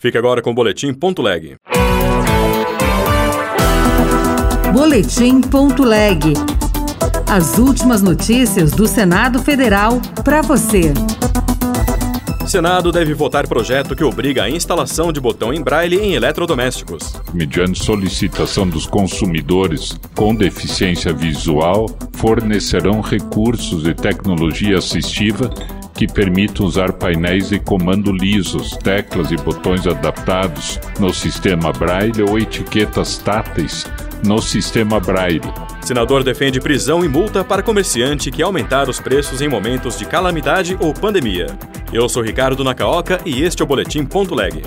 Fique agora com o Boletim Ponto Leg. Boletim Ponto Leg. As últimas notícias do Senado Federal para você. Senado deve votar projeto que obriga a instalação de botão em braille em eletrodomésticos. Mediante solicitação dos consumidores com deficiência visual, fornecerão recursos e tecnologia assistiva que permite usar painéis de comando lisos, teclas e botões adaptados no sistema Braille ou etiquetas táteis no sistema Braille. Senador defende prisão e multa para comerciante que aumentar os preços em momentos de calamidade ou pandemia. Eu sou Ricardo Nacaoca e este é o Boletim Ponto Leg.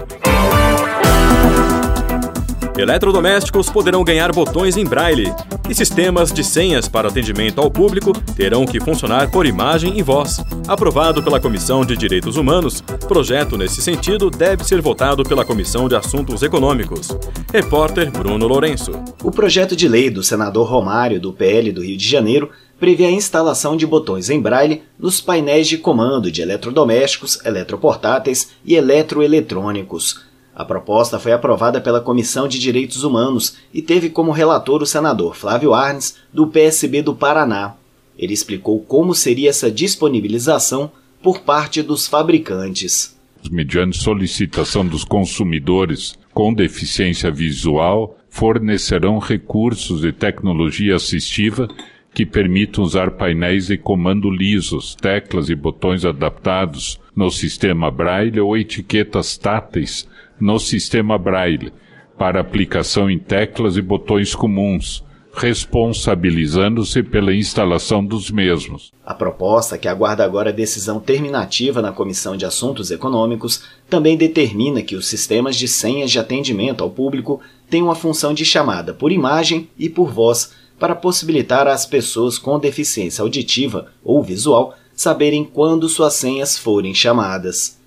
Eletrodomésticos poderão ganhar botões em braille e sistemas de senhas para atendimento ao público terão que funcionar por imagem e voz. Aprovado pela Comissão de Direitos Humanos, projeto nesse sentido deve ser votado pela Comissão de Assuntos Econômicos. Repórter Bruno Lourenço. O projeto de lei do senador Romário, do PL do Rio de Janeiro, prevê a instalação de botões em braille nos painéis de comando de eletrodomésticos, eletroportáteis e eletroeletrônicos. A proposta foi aprovada pela Comissão de Direitos Humanos e teve como relator o senador Flávio Arnes, do PSB do Paraná. Ele explicou como seria essa disponibilização por parte dos fabricantes. Mediante solicitação dos consumidores com deficiência visual, fornecerão recursos de tecnologia assistiva que permitam usar painéis de comando lisos, teclas e botões adaptados no sistema Braille ou etiquetas táteis no sistema Braille para aplicação em teclas e botões comuns, responsabilizando-se pela instalação dos mesmos. A proposta, que aguarda agora decisão terminativa na Comissão de Assuntos Econômicos, também determina que os sistemas de senhas de atendimento ao público tenham a função de chamada por imagem e por voz para possibilitar às pessoas com deficiência auditiva ou visual saberem quando suas senhas forem chamadas.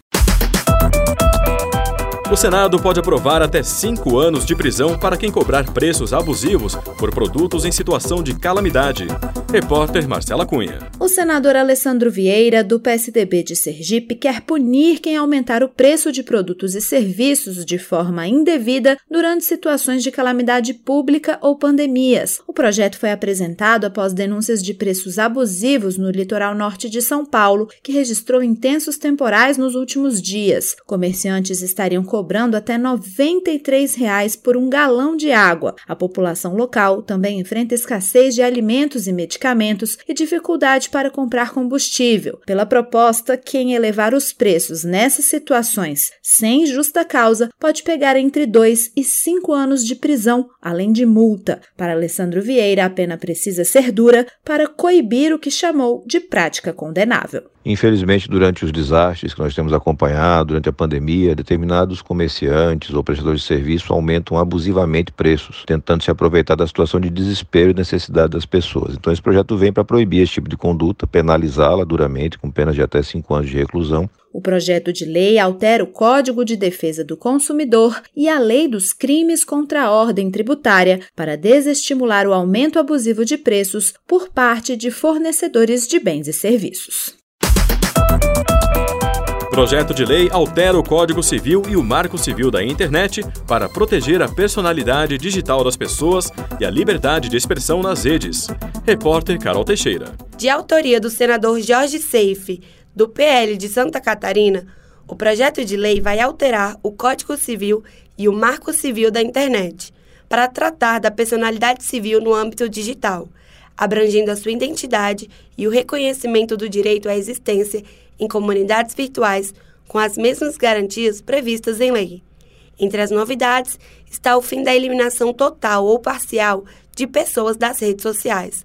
O Senado pode aprovar até cinco anos de prisão para quem cobrar preços abusivos por produtos em situação de calamidade. Repórter Marcela Cunha. O senador Alessandro Vieira, do PSDB de Sergipe, quer punir quem aumentar o preço de produtos e serviços de forma indevida durante situações de calamidade pública ou pandemias. O projeto foi apresentado após denúncias de preços abusivos no litoral norte de São Paulo, que registrou intensos temporais nos últimos dias. Comerciantes estariam cobrando até 93 reais por um galão de água. A população local também enfrenta escassez de alimentos e medicamentos e dificuldade para comprar combustível. Pela proposta, quem elevar os preços nessas situações sem justa causa pode pegar entre 2 e 5 anos de prisão, além de multa. Para Alessandro Vieira, a pena precisa ser dura para coibir o que chamou de prática condenável. Infelizmente, durante os desastres que nós temos acompanhado, durante a pandemia, determinados comerciantes ou prestadores de serviço aumentam abusivamente preços, tentando se aproveitar da situação de desespero e necessidade das pessoas. Então, esse projeto vem para proibir esse tipo de conduta, penalizá-la duramente, com penas de até cinco anos de reclusão. O projeto de lei altera o Código de Defesa do Consumidor e a Lei dos Crimes contra a Ordem Tributária para desestimular o aumento abusivo de preços por parte de fornecedores de bens e serviços. Projeto de lei altera o Código Civil e o Marco Civil da Internet para proteger a personalidade digital das pessoas e a liberdade de expressão nas redes. Repórter Carol Teixeira. De autoria do senador Jorge Seife, do PL de Santa Catarina, o projeto de lei vai alterar o Código Civil e o Marco Civil da Internet para tratar da personalidade civil no âmbito digital, abrangendo a sua identidade e o reconhecimento do direito à existência em comunidades virtuais com as mesmas garantias previstas em lei. Entre as novidades está o fim da eliminação total ou parcial de pessoas das redes sociais,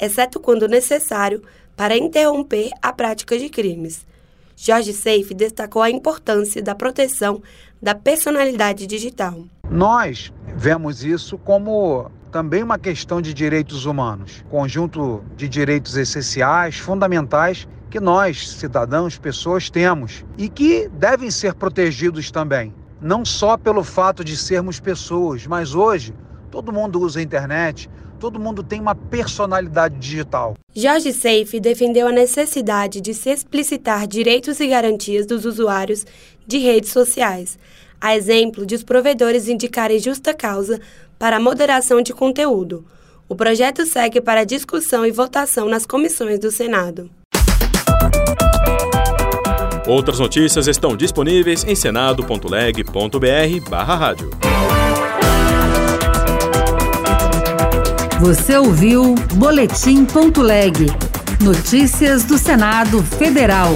exceto quando necessário para interromper a prática de crimes. Jorge Seife destacou a importância da proteção da personalidade digital. Nós vemos isso como também uma questão de direitos humanos, conjunto de direitos essenciais, fundamentais que nós, cidadãos, pessoas, temos e que devem ser protegidos também. Não só pelo fato de sermos pessoas, mas hoje todo mundo usa a internet, todo mundo tem uma personalidade digital. Jorge Seife defendeu a necessidade de se explicitar direitos e garantias dos usuários de redes sociais, a exemplo de os provedores indicarem justa causa para a moderação de conteúdo. O projeto segue para discussão e votação nas comissões do Senado. Outras notícias estão disponíveis em senado.leg.br/rádio. Você ouviu Boletim.leg. Notícias do Senado Federal.